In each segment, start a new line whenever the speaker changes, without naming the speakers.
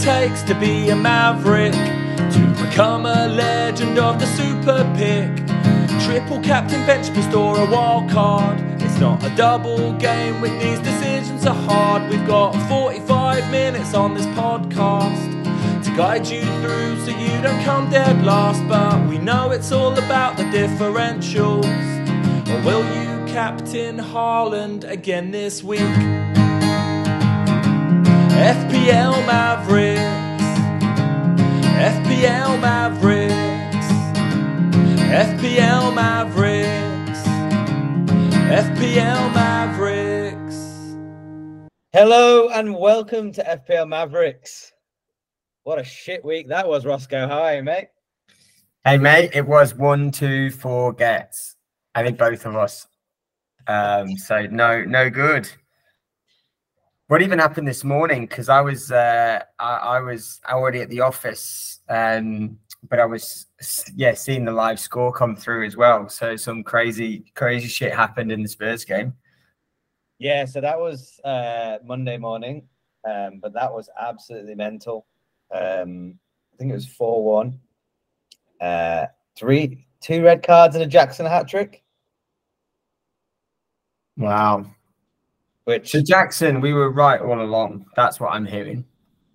it takes to be a maverick, to become a legend of the super pick. Triple captain, bench boost, or a wild card. It's not a double game when these decisions are hard. We've got 45 minutes on this podcast to guide you through so you don't come dead last. But we know it's all about the differentials. Or will you captain Haaland again this week? FPL Mavericks. FPL Mavericks. FPL Mavericks. FPL Mavericks.
Hello and welcome to FPL Mavericks. What a shit week that was, Roscoe. How are you, mate?
Hey, mate, it was one, two, four gets. I think both of us. Um, so no, no good. What even happened this morning? Because I was, uh, I, I was already at the office, um, but I was, yeah, seeing the live score come through as well. So some crazy, crazy shit happened in the Spurs game.
Yeah, so that was uh, Monday morning, um, but that was absolutely mental. Um, I think it was four one. Uh, three, two red cards and a Jackson hat trick.
Wow.
Which
So Jackson, we were right all along. That's what I'm hearing.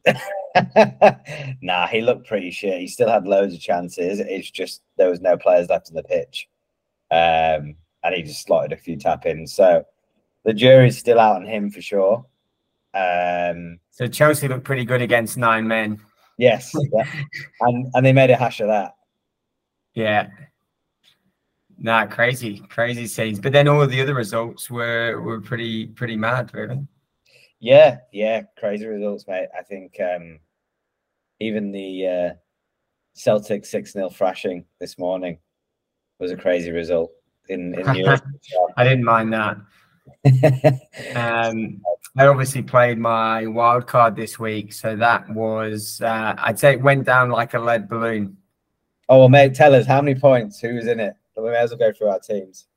nah, he looked pretty shit. He still had loads of chances. It's just there was no players left on the pitch, um, and he just slotted a few tap ins. So the jury's still out on him for sure. Um,
So Chelsea looked pretty good against nine men.
yes, yeah. and and they made a hash of that.
Yeah. Nah, crazy, crazy scenes. But then all of the other results were were pretty pretty mad, really.
Yeah, yeah, crazy results, mate. I think um, even the uh, Celtic six 0 thrashing this morning was a crazy result in in Europe.
I didn't mind that. Um, I obviously played my wild card this week, so that was uh, I'd say it went down like a lead balloon.
oh well, mate, tell us how many points, who was in it. We may as well go through our teams.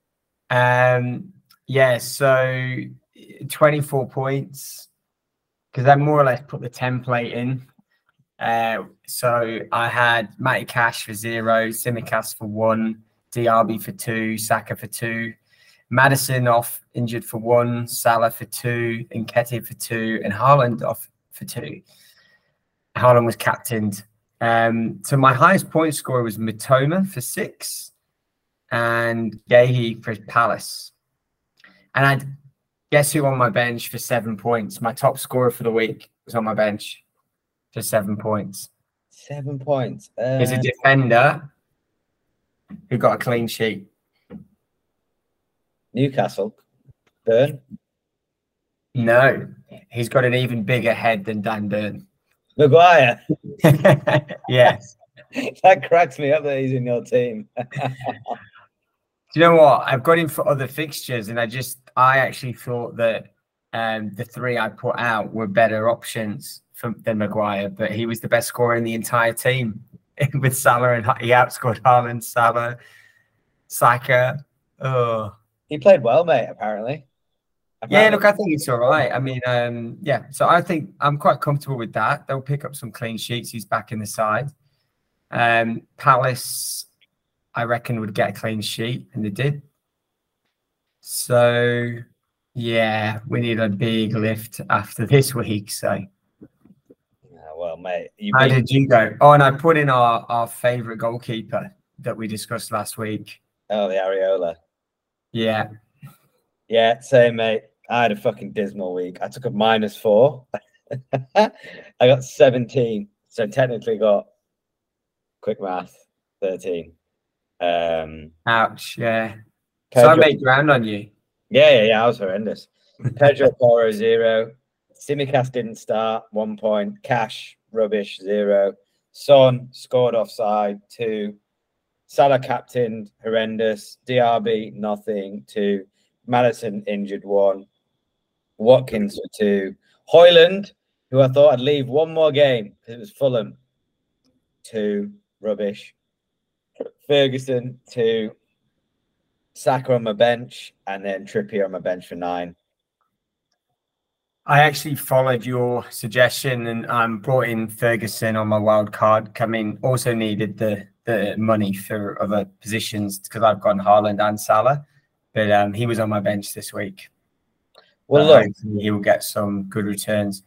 Um, yeah, so 24 points because I more or less put the template in. Uh, so I had Matty Cash for zero, Tsimikas for one, DRB for two, Saka for two, Maddison off injured for one, Salah for two, Nketiah for two, and Haaland off for two. Haaland was captained. Um, so my highest point scorer was Mitoma for six and Gehi for Palace. And I'd guess who on my bench for seven points? My top scorer for the week was on my bench for seven points.
Seven points. Uh,
Is a defender who got a clean sheet.
Newcastle. Burn.
No, he's got an even bigger head than Dan Burn.
Maguire.
yes.
that cracks me up that he's in your team.
Do you know what? I've got him for other fixtures, and I just I actually thought that um, the three I put out were better options for, than Maguire, but he was the best scorer in the entire team with Salah, and he outscored Haaland, Salah, Saka. Oh,
he played well, mate. Apparently.
yeah. Look, I think it's all right. I mean, um, yeah. So I think I'm quite comfortable with that. They'll pick up some clean sheets. He's back in the side. Um, Palace, I reckon, would get a clean sheet, and they did. So, yeah, we need a big lift after this week. So,
Yeah, well, mate, you
how
beat-
did you go? Oh, and I put in our, our favorite goalkeeper that we discussed last week.
oh the Areola.
Yeah.
Yeah, same, mate. I had a fucking dismal week. I took a minus four. I got 17. So technically got quick math, 13. Um
Ouch. Yeah. So I made ground on you.
yeah, yeah, yeah, I was horrendous. Pedro Porro, zero. Tsimikas didn't start, one point. Cash, rubbish, zero. Son scored offside, two. Salah captained, horrendous. DRB, nothing, two. Maddison injured, one. Watkins for two. Højlund, who I thought I'd leave one more game because it was Fulham, two. Rubbish. Ferguson, two. Saka on my bench, and then Trippier on my bench for nine.
I actually followed your suggestion and um, brought in Ferguson on my wild card. Coming also needed the the money for other positions because I've gone Haaland and Salah, but um, he was on my bench this week.
Well, look,
he will get some good returns.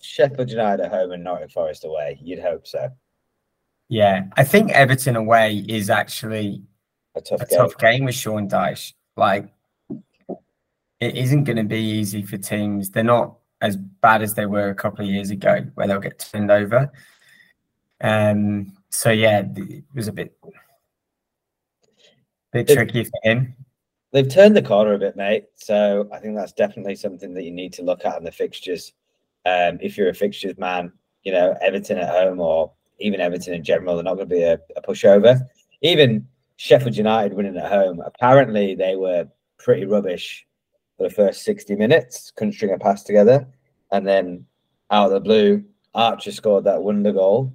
Sheffield United at home and Nottingham Forest away. You'd hope so.
Yeah, I think Everton away is actually
A tough
a
game.
tough game with Sean Dyche. Like, it isn't going to be easy for teams. They're not as bad as they were a couple of years ago, where they'll get turned over. Um. So yeah, it was a bit, bit
It-
tricky for him.
They've turned the corner a bit, mate. So I think that's definitely something that you need to look at in the fixtures. Um, if you're a fixtures man, you know Everton at home or even Everton in general, they're not going to be a, a pushover. Even Sheffield United winning at home, apparently they were pretty rubbish for the first 60 minutes, couldn't string a pass together, and then out of the blue, Archer scored that wonder goal.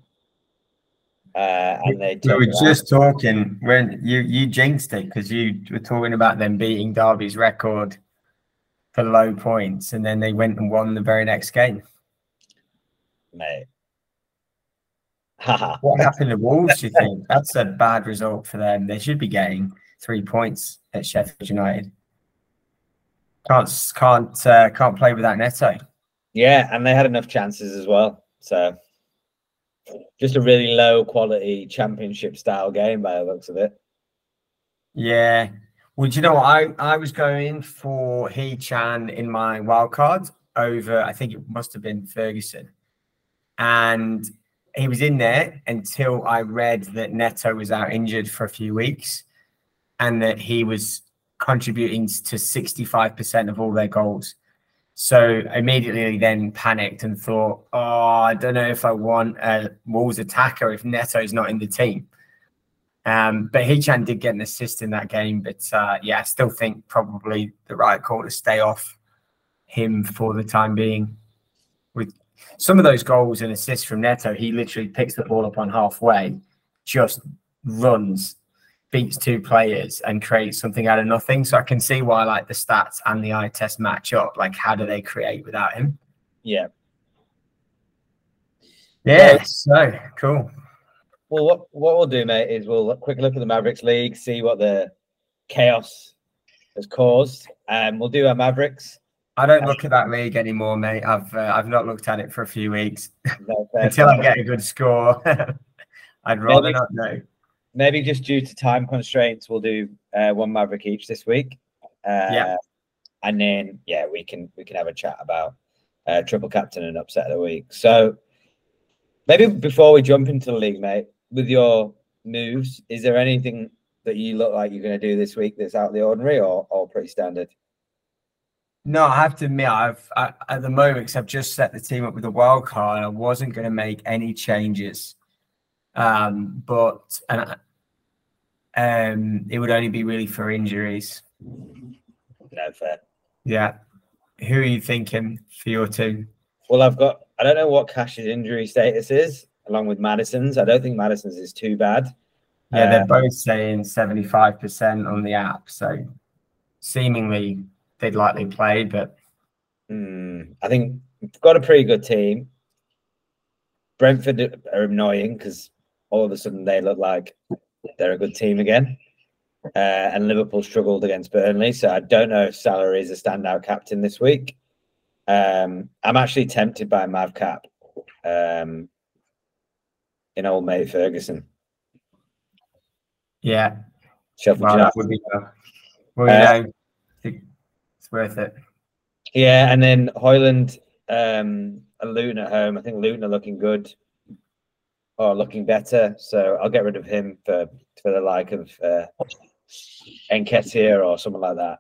Uh, and they
We were just talking when you you jinxed it because you were talking about them beating Derby's record for low points, and then they went and won the very next game.
mate.
What happened to Wolves? Do you think that's a bad result for them? They should be getting three points at Sheffield United. Can't can't uh, can't play without Neto.
Yeah, and they had enough chances as well. So just a really low quality championship style game by the looks of it.
Yeah. Well, do you know what? I, I was going for Hee-chan in my wild card over, I think it must have been Ferguson. And he was in there until I read that Neto was out injured for a few weeks and that he was contributing to 65% of all their goals. So immediately then panicked and thought, oh, I don't know if I want a Wolves attacker if Neto's not in the team. Um, but Hee-chan did get an assist in that game. But uh, yeah, I still think probably the right call to stay off him for the time being. With some of those goals and assists from Neto, he literally picks the ball up on halfway, just runs, beats two players, and creates something out of nothing. So I can see why like the stats and the eye test match up. Like, how do they create without him?
Yeah.
Yeah, so cool.
Well, what what we'll do, mate, is we'll quick look at the Mavericks League, see what the chaos has caused. Um, we'll do our Mavericks.
I don't look at that league anymore, mate. I've uh, I've not looked at it for a few weeks
No,
until I get a good score. I'd rather
Maybe-
not know.
Maybe just due to time constraints, we'll do uh, one Maverick each this week. Uh,
Yeah.
And then yeah, we can we can have a chat about uh, triple captain and upset of the week. So maybe before we jump into the league, mate, with your moves, is there anything that you look like you're going to do this week that's out of the ordinary, or or pretty standard?
No, I have to admit, I've I, at the moment because I've just set the team up with a wild card. I wasn't going to make any changes, um, but and I- um, it would only be really for injuries.
No fair.
Yeah, who are you thinking for your team?
Well, I've got. I don't know what Cash's injury status is, along with Maddison's. I don't think Maddison's is too bad.
Yeah, they're
Um,
both saying seventy-five percent on the app, so seemingly they'd likely play, but
Hmm, I think we've got a pretty good team. Brentford are annoying because all of a sudden they look like they're a good team again. Uh, and Liverpool struggled against Burnley, so I don't know if Salah is a standout captain this week. Um, I'm actually tempted by Mavcap um, in old mate Ferguson.
yeah,
Sheffield
well, would be. Well,
Uh,
know, it- it's worth it.
Yeah, and then Højlund um, and Luton at home. I think Luton are looking good or looking better. So I'll get rid of him for for the like of uh, Nketiah or someone like that.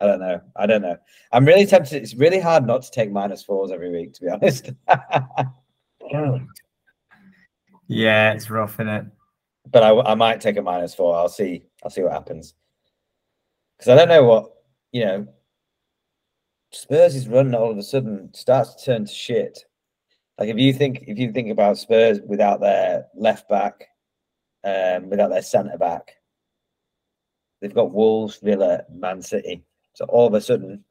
I don't know. I don't know. I'm really tempted. It's really hard not to take minus fours every week, to be honest.
Yeah, it's rough, isn't it?
but I, I might take a minus four. I'll see. I'll see what happens. Because I don't know what you know. Spurs' is run all of a sudden starts to turn to shit. Like if you think if you think about Spurs without their left back, um, without their centre back, they've got Wolves, Villa, Man City. So all of a sudden,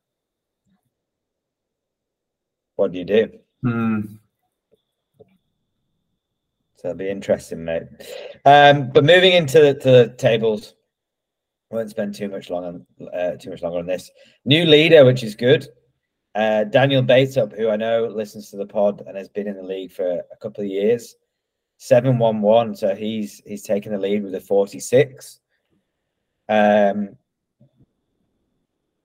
what do you do?
Hmm.
So it'll be interesting, mate. Um, but moving into the, to the tables, won't spend too much long on uh, too much longer on this. New leader, which is good. Uh, Daniel Bateup, who I know listens to the pod and has been in the league for a couple of years, seven one one. So he's he's taken the lead with a forty six. Um,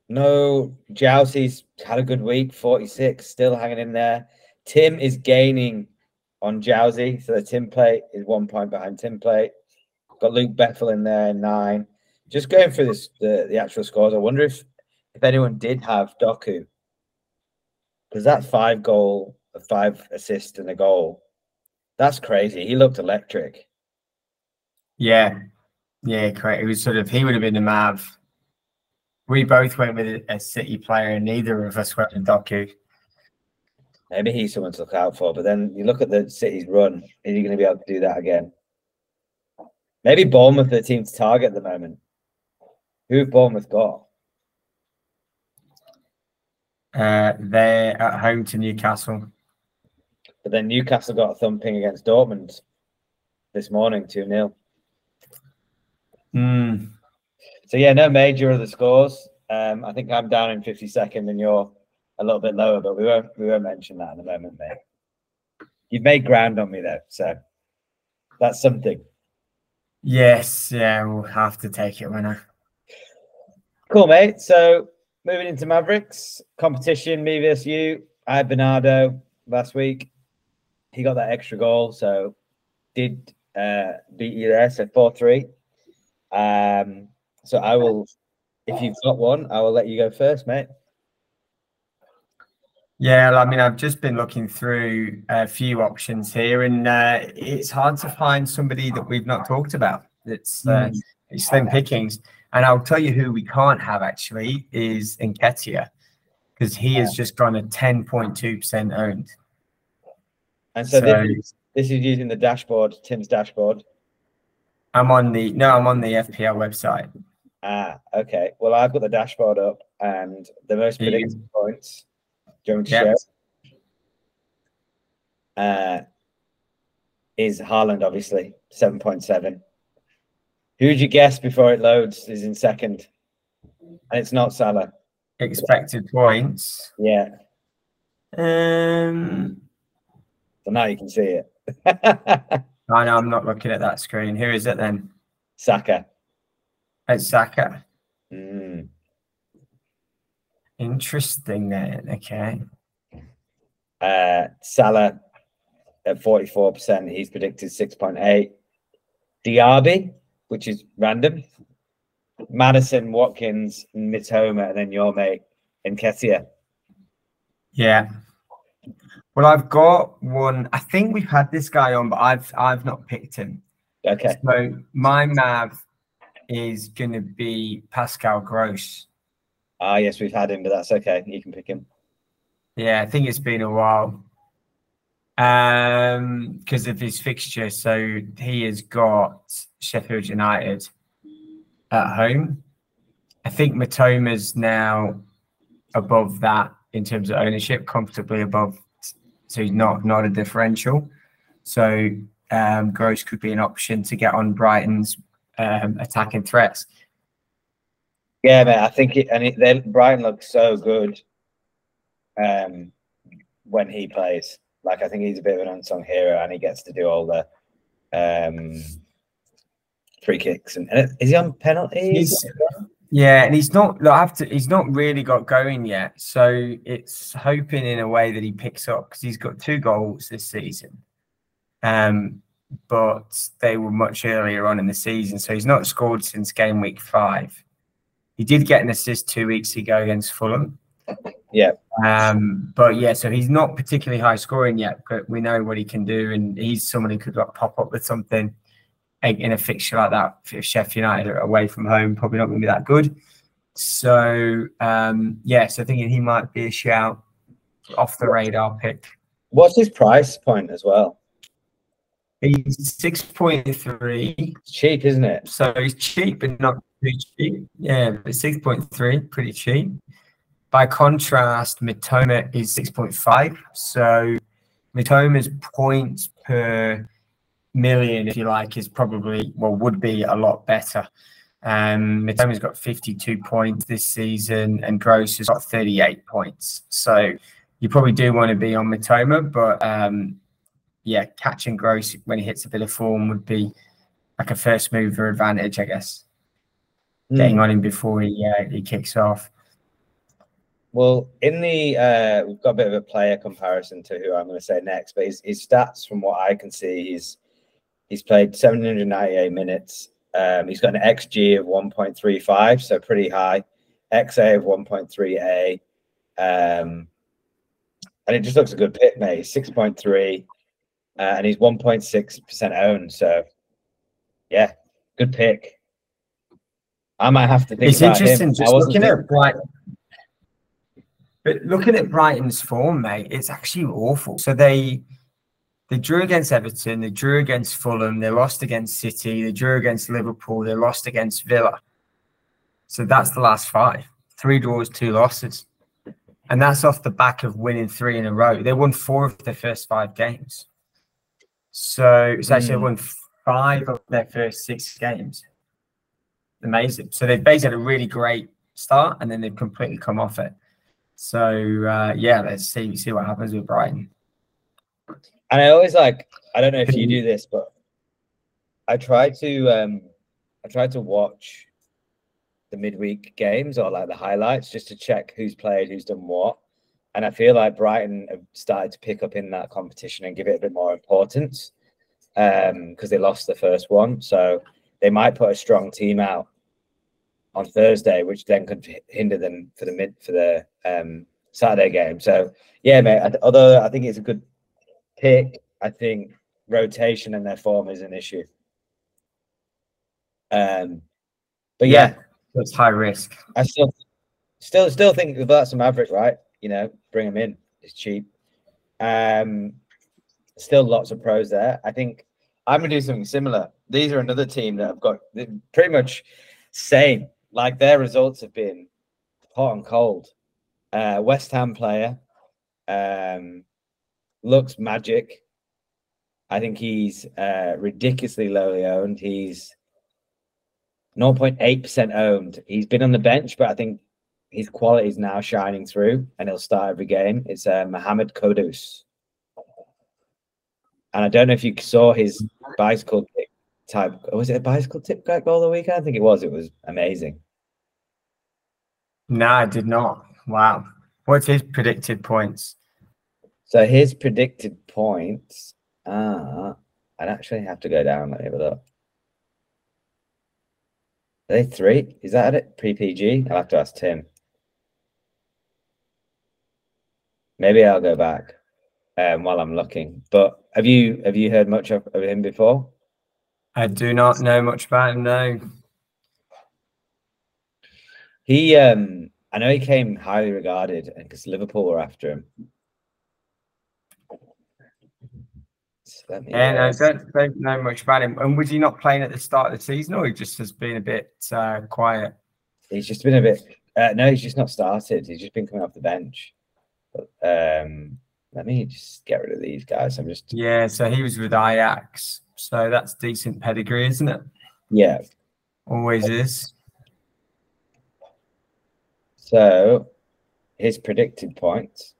no, Jousey's had a good week, forty six, still hanging in there. Tim is gaining on Jowsey, so the Tim plate is one point behind Tim plate. Got Luke Bethel in there, nine. Just going through this the, the actual scores, I wonder if if anyone did have Doku because that five goal, five assist and a goal, that's crazy. He looked electric.
Yeah, yeah, correct. It was sort of he would have been the Mav. We both went with a, City player, and neither of us went with Doku.
Maybe he's someone to look out for. But then you look at the City's run. Is he going to be able to do that again? Maybe Bournemouth are the team to target at the moment. Who have Bournemouth got?
Uh, they're at home to Newcastle.
But then Newcastle got a thumping against Dortmund this morning, 2 0.
Hmm.
So, yeah, no major other scores. Um, I think I'm down in 52nd and you're a little bit lower, but we won't we won't mention that in the moment, mate. You've made ground on me though, so that's something.
Yes, yeah, we'll have to take it I.
Cool, mate. So moving into Mavericks competition, me versus you. I had Bernardo last week. He got that extra goal, so did uh, beat you there. So four three. Um, so I will, if you've got one, I will let you go first, mate.
Yeah, I mean, I've just been looking through a few options here, and uh, it's hard to find somebody that we've not talked about. It's uh, it's slim pickings, and I'll tell you who we can't have actually is Nketiah, because he has just gone a ten point two percent owned.
And so,
So-
this, is, this is using the dashboard, Tim's dashboard.
I'm on the no, I'm on the FPL website.
Ah, okay. Well, I've got the dashboard up, and the most predicted points. Do you want to
Yeah.
share? Uh, is Haaland obviously seven point seven. Who'd you guess before it loads is in second? And it's not Salah.
Expected points.
Yeah.
Um,
So now you can see it.
I know I'm not looking at that screen. Who is it then?
Saka.
It's Saka.
Mm.
Interesting then. Okay.
Uh, Salah at 44%. He's predicted 6.8. Diaby, which is random. Maddison, Watkins, Mitoma, and then your mate, Nketiah.
Yeah. Well, I've got one. I think we've had this guy on, but I've I've not picked him.
Okay.
So my Mav is going to be Pascal Gross.
Ah, yes, we've had him, but that's okay. You can pick him.
Yeah, I think it's been a while. Um, because of his fixture. So he has got Sheffield United at home. I think Mitoma's now above that in terms of ownership, comfortably above. So he's not not a differential. So um, Gross could be an option to get on Brighton's um, attacking threats.
Yeah, mate. I think it, and it, they, Brian looks so good um, when he plays. Like, I think he's a bit of an unsung hero, and he gets to do all the um, free kicks. And, and is he on penalties?
He's- Yeah, and he's not. I have to. He's not really got going yet. So it's hoping in a way that he picks up because he's got two goals this season, um, but they were much earlier on in the season. So he's not scored since game week five. He did get an assist two weeks ago against Fulham.
Yeah.
Um, but yeah, so he's not particularly high scoring yet, but we know what he can do, and he's someone who could like, pop up with something in a fixture like that. If Sheffield United away from home, probably not going to be that good. So um, yes, I think he might be a shout off the radar pick.
What's his price point as well?
He's six point three,
cheap, isn't it?
so he's cheap but not too cheap. Yeah, but six point three, pretty cheap. By contrast, Mitoma is 6.5. So Mitoma's points per million, if you like, is probably, well, would be a lot better. Um, Mitoma's got 52 points this season and Gross has got 38 points. So you probably do want to be on Mitoma, but um, yeah, catching Gross when he hits a bit of form would be like a first mover advantage, I guess. Mm. Getting on him before he uh, he kicks off.
Well, in the uh, we've got a bit of a player comparison to who I'm going to say next, but his, his stats, from what I can see, he's he's played 798 minutes. Um, he's got an XG of 1.35, so pretty high. XA of 1.3A, um, and it just looks a good pick, mate. 6.3, uh, and he's 1.6 percent owned. So, yeah, good pick. I might have to think.
It's interesting him. just looking at Brighton. But looking at Brighton's form, mate, it's actually awful. So they they drew against Everton, they drew against Fulham, they lost against City, they drew against Liverpool, they lost against Villa. So that's the last five. Three draws, two losses. And that's off the back of winning three in a row. They won four of their first five games. So it's actually mm. won five of their first six games. Amazing. So they've basically had a really great start and then they've completely come off it. So uh, yeah, let's see see what happens with Brighton.
And I always like, I don't know if you do this, but I try to um I try to watch the midweek games or like the highlights just to check who's played, who's done what. And I feel like Brighton have started to pick up in that competition and give it a bit more importance because um, they lost the first one. So they might put a strong team out on Thursday, which then could hinder them for the mid for the um, Saturday game. So yeah, mate. Although I think it's a good pick, I think rotation and their form is an issue. Um, but yeah,
yeah it's high risk.
I still, still, still think that's a Maverick, right? You know, bring him in. It's cheap. Um, still lots of pros there. I think I'm gonna do something similar. These are another team that I've got pretty much same. Like their results have been hot and cold. Uh, West Ham player. Um, looks magic. I think he's uh, ridiculously lowly owned. He's 0.8% owned. He's been on the bench, but I think his quality is now shining through and he'll start every game. It's uh, Mohamed Kudus. And I don't know if you saw his bicycle kick type. Was it a bicycle tip guy goal the weekend? I think it was. It was amazing.
No, I did not. Wow. What's his predicted points?
So his predicted points are. I'd actually have to go down. Let me have a look. Are they three? Is that it? Pre PG? I'll have to ask Tim. Maybe I'll go back um, while I'm looking. But have you have you heard much of, of him before?
I do not know much about him. No.
He, um, I know he came highly regarded because Liverpool were after him.
And I don't, don't know much about him. And was he not playing at the start of the season, or he just has been a bit uh, quiet?
He's just been a bit. Uh, no, he's just not started. He's just been coming off the bench. But, um, let me just get rid of these guys. I'm just.
Yeah, so he was with Ajax, so that's decent pedigree, isn't it?
Yeah,
always is.
So, his predicted points.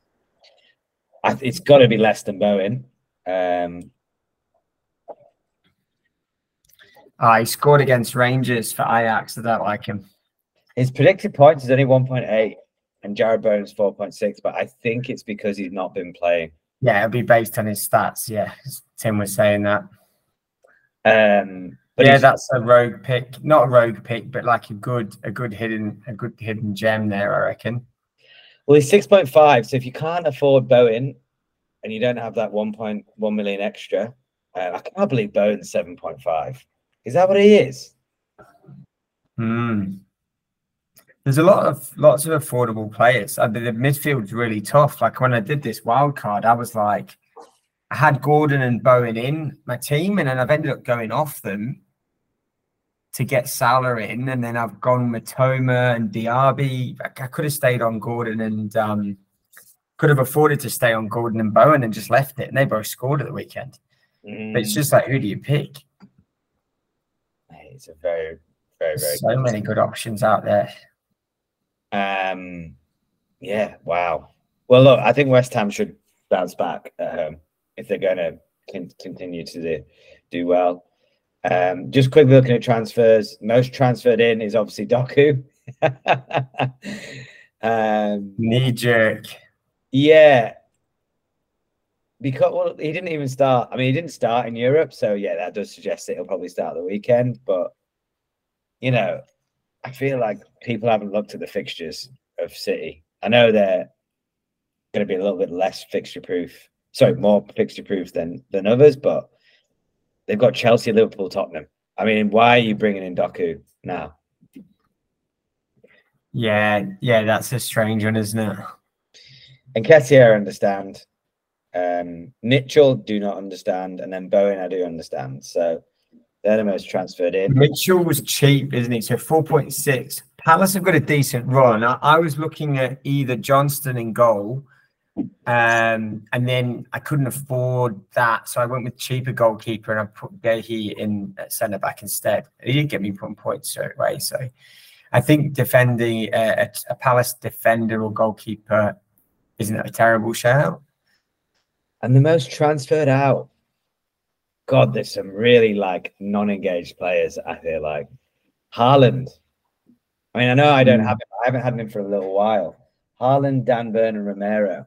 It's got to be less than Bowen. Um,
Uh, he scored against Rangers for Ajax. I don't like him.
His predicted points is only 1.8 and Jarrod Bowen's 4.6, but I think it's because he's not been playing.
Yeah, it'll be based on his stats. Yeah, Tim was saying that.
Um,
but yeah, that's a rogue pick. Not a rogue pick, but like a good, a good hidden, a good hidden gem there, I reckon.
Well, he's 6.5. So if you can't afford Bowen and you don't have that 1.1 million extra, uh, I can't believe Bowen's 7.5. Is that what he is?
Hmm. There's a lot of lots of affordable players. I mean, the midfield's really tough. Like when I did this wild card, I was like, I had Gordon and Bowen in my team, and then I've ended up going off them to get Salah in, and then I've gone Mitoma and Diaby. I, I could have stayed on Gordon and um, could have afforded to stay on Gordon and Bowen and just left it, and they both scored at the weekend.
Mm,
But it's just like, who do you pick?
it's a very, very, very
So many good options out there.
Um, yeah, wow. Well, look, I think West Ham should bounce back at home if they're going to con- continue to do, do well. Um, just quickly looking at transfers, most transferred in is obviously Doku. um,
Knee jerk.
yeah, because well, he didn't even start. I mean, he didn't start in Europe, so yeah, that does suggest that he'll probably start the weekend. But you know, I feel like people haven't looked at the fixtures of City. I know they're going to be a little bit less fixture proof, sorry, more fixture proof than than others, but they've got Chelsea, Liverpool, Tottenham. I mean, why are you bringing in Doku now?
Yeah, yeah, that's a strange one, isn't it?
And Kessier, I understand. Um, Mitchell, do not understand, and then Bowen, I do understand. So they're the most transferred in.
Mitchell was cheap, isn't he? So 4.6. Palace have got a decent run. I, I was looking at either Johnstone in goal, um, and then I couldn't afford that. So I went with cheaper goalkeeper and I put Gehi in at centre back instead. He didn't get me putting points straight away. So I think defending uh, a, a Palace defender or goalkeeper isn't a terrible shout.
And the most transferred out. God, there's some really like non-engaged players. I feel like Haaland. I mean, I know I don't
Mm.
have him. I haven't had him for a little while. Haaland, Dan Burn, and Romero.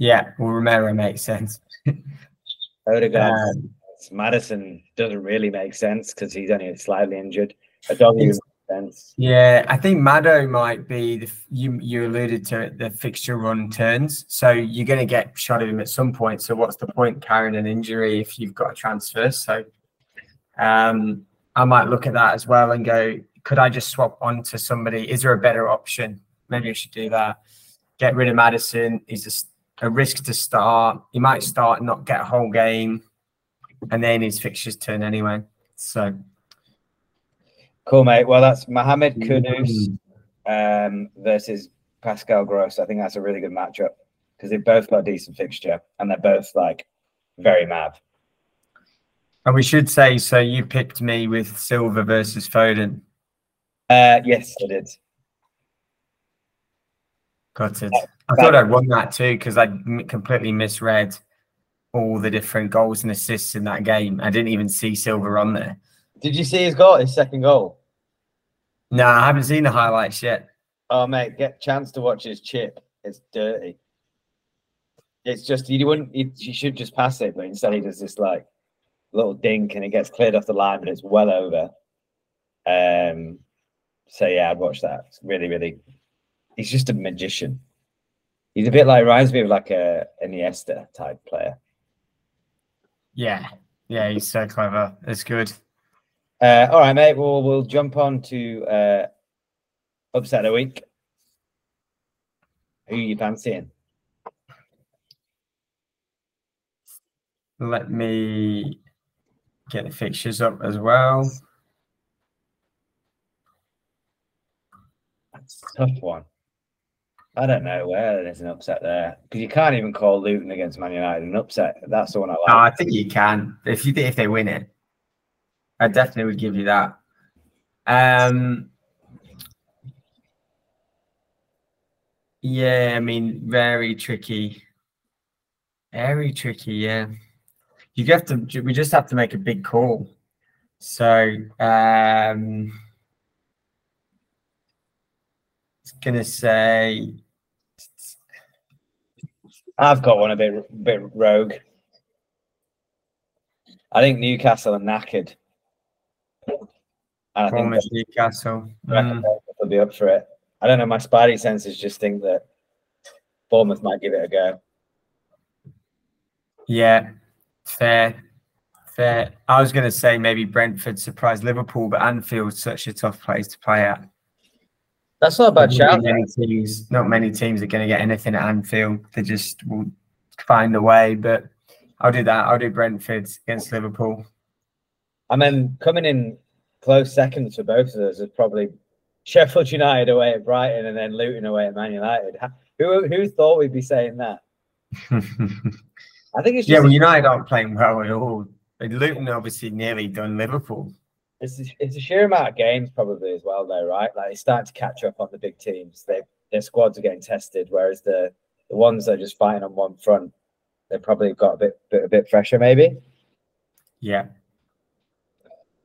Yeah, well, Romero makes sense.
Odegaard,
Um,
Maddison doesn't really make sense because he's only slightly injured. Makes sense.
Yeah, I think Maddo might be the you you alluded to it, the fixture run turns. So you're going to get shot of him at some point. So what's the point carrying an injury if you've got a transfer? So um, I might look at that as well and go, could I just swap on to somebody? Is there a better option? Maybe I should do that. Get rid of Maddison. He's just a risk to start. He might start and not get a whole game, and then his fixtures turn anyway. So
Cool, mate. Well, that's Mohamed Kudus um, versus Pascal Gross. I think that's a really good matchup because they've both got a decent fixture and they're both like very mad.
And we should say, so you picked me with Silva versus Foden.
Uh, yes, I did.
Got it. I thought I'd won that too because I completely misread all the different goals and assists in that game. I didn't even see Silva on there.
Did you see his goal? His second goal.
No, I haven't seen the highlights yet.
Oh, mate, get chance to watch his chip. It's dirty. It's just you wouldn't. You, you should just pass it, but instead he does this like little dink and it gets cleared off the line, but it's well over. Um. So yeah, I'd watch that. It's really, really. He's just a magician. He's a bit like reminds me of like a Iniesta type player.
Yeah, yeah, he's so clever. It's good.
Uh, all right, mate. Well, we'll jump on to uh, upset of the week. Who are you fancying?
Let me get the fixtures up as well.
That's a tough one. I don't know where there's an upset there because you can't even call Luton against Man United an upset. That's the one I like. No.
I think you can if you if they win it. I definitely would give you that. Um, yeah, I mean, very tricky, very tricky. Yeah, you have to. We just have to make a big call. So, um, it's gonna say
I've got one a bit bit rogue. I think Newcastle are knackered. And I think
Newcastle.
I
Mm.
Will be up for it. I don't know. My spidey senses just think that Bournemouth might give it a go.
Yeah, fair, fair. I was going to say maybe Brentford surprised Liverpool, but Anfield's such a tough place to play at.
That's not a bad
Not
shout.
many teams, not many teams are going to get anything at Anfield. They just will find a way. But I'll do that. I'll do Brentford against Liverpool.
I mean, coming in close second for both of those is probably Sheffield United away at Brighton and then Luton away at Man United. Who who thought we'd be saying that? I think it's just
yeah, well, United aren't playing well at all. Luton obviously nearly done Liverpool.
It's a, it's a sheer amount of games probably as well though, right? Like it's starting to catch up on the big teams. They their squads are getting tested, whereas the the ones that are just fighting on one front, they've probably got a bit, bit a bit fresher maybe.
Yeah.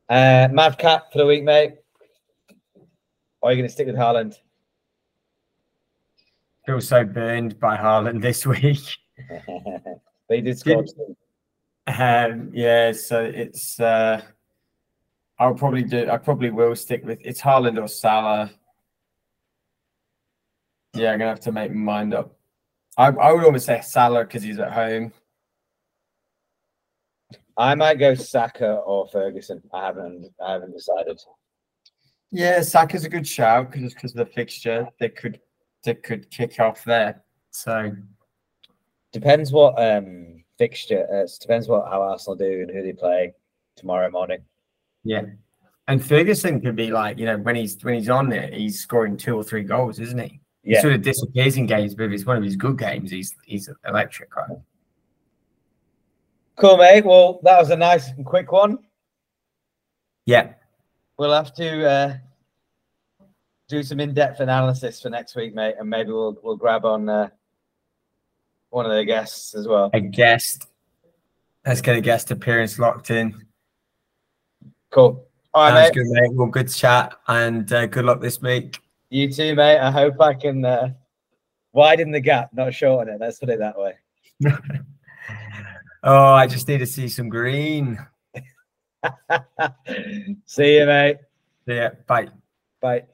Uh, Mavcap for the week, mate. Or are you going to stick with Haaland?
Feel so burned by Haaland this week.
he did score.
Did- Um, yeah, so it's uh I'll probably do I probably will stick with it's Haaland or Salah. Yeah, I'm gonna have to make my mind up. I, I would almost say Salah because he's at home.
I might go Saka or Ferguson. I haven't I haven't decided.
Yeah, Saka's a good shout because because of the fixture. They could they could kick off there. So
Depends what um fixture. Uh, depends what how Arsenal do and who they play tomorrow morning.
Yeah. And Ferguson could be like, you know, when he's when he's on there, he's scoring two or three goals, isn't he? He
Yeah.
sort of disappears in games, but if it's one of his good games, he's he's electric, right?
Cool, mate. Well, that was a nice and quick one.
Yeah.
We'll have to uh, do some in-depth analysis for next week, mate, and maybe we'll we'll grab on uh, one of the guests as well.
a guest. Let's get a guest appearance locked in.
Cool. All right,
Sounds
mate.
good, mate. Well, good chat and uh, good luck this week.
You too, mate. I hope I can uh, widen the gap, not shorten it. Let's put it that way.
oh, I just need to see some green.
See you, mate.
Yeah, bye.
Bye.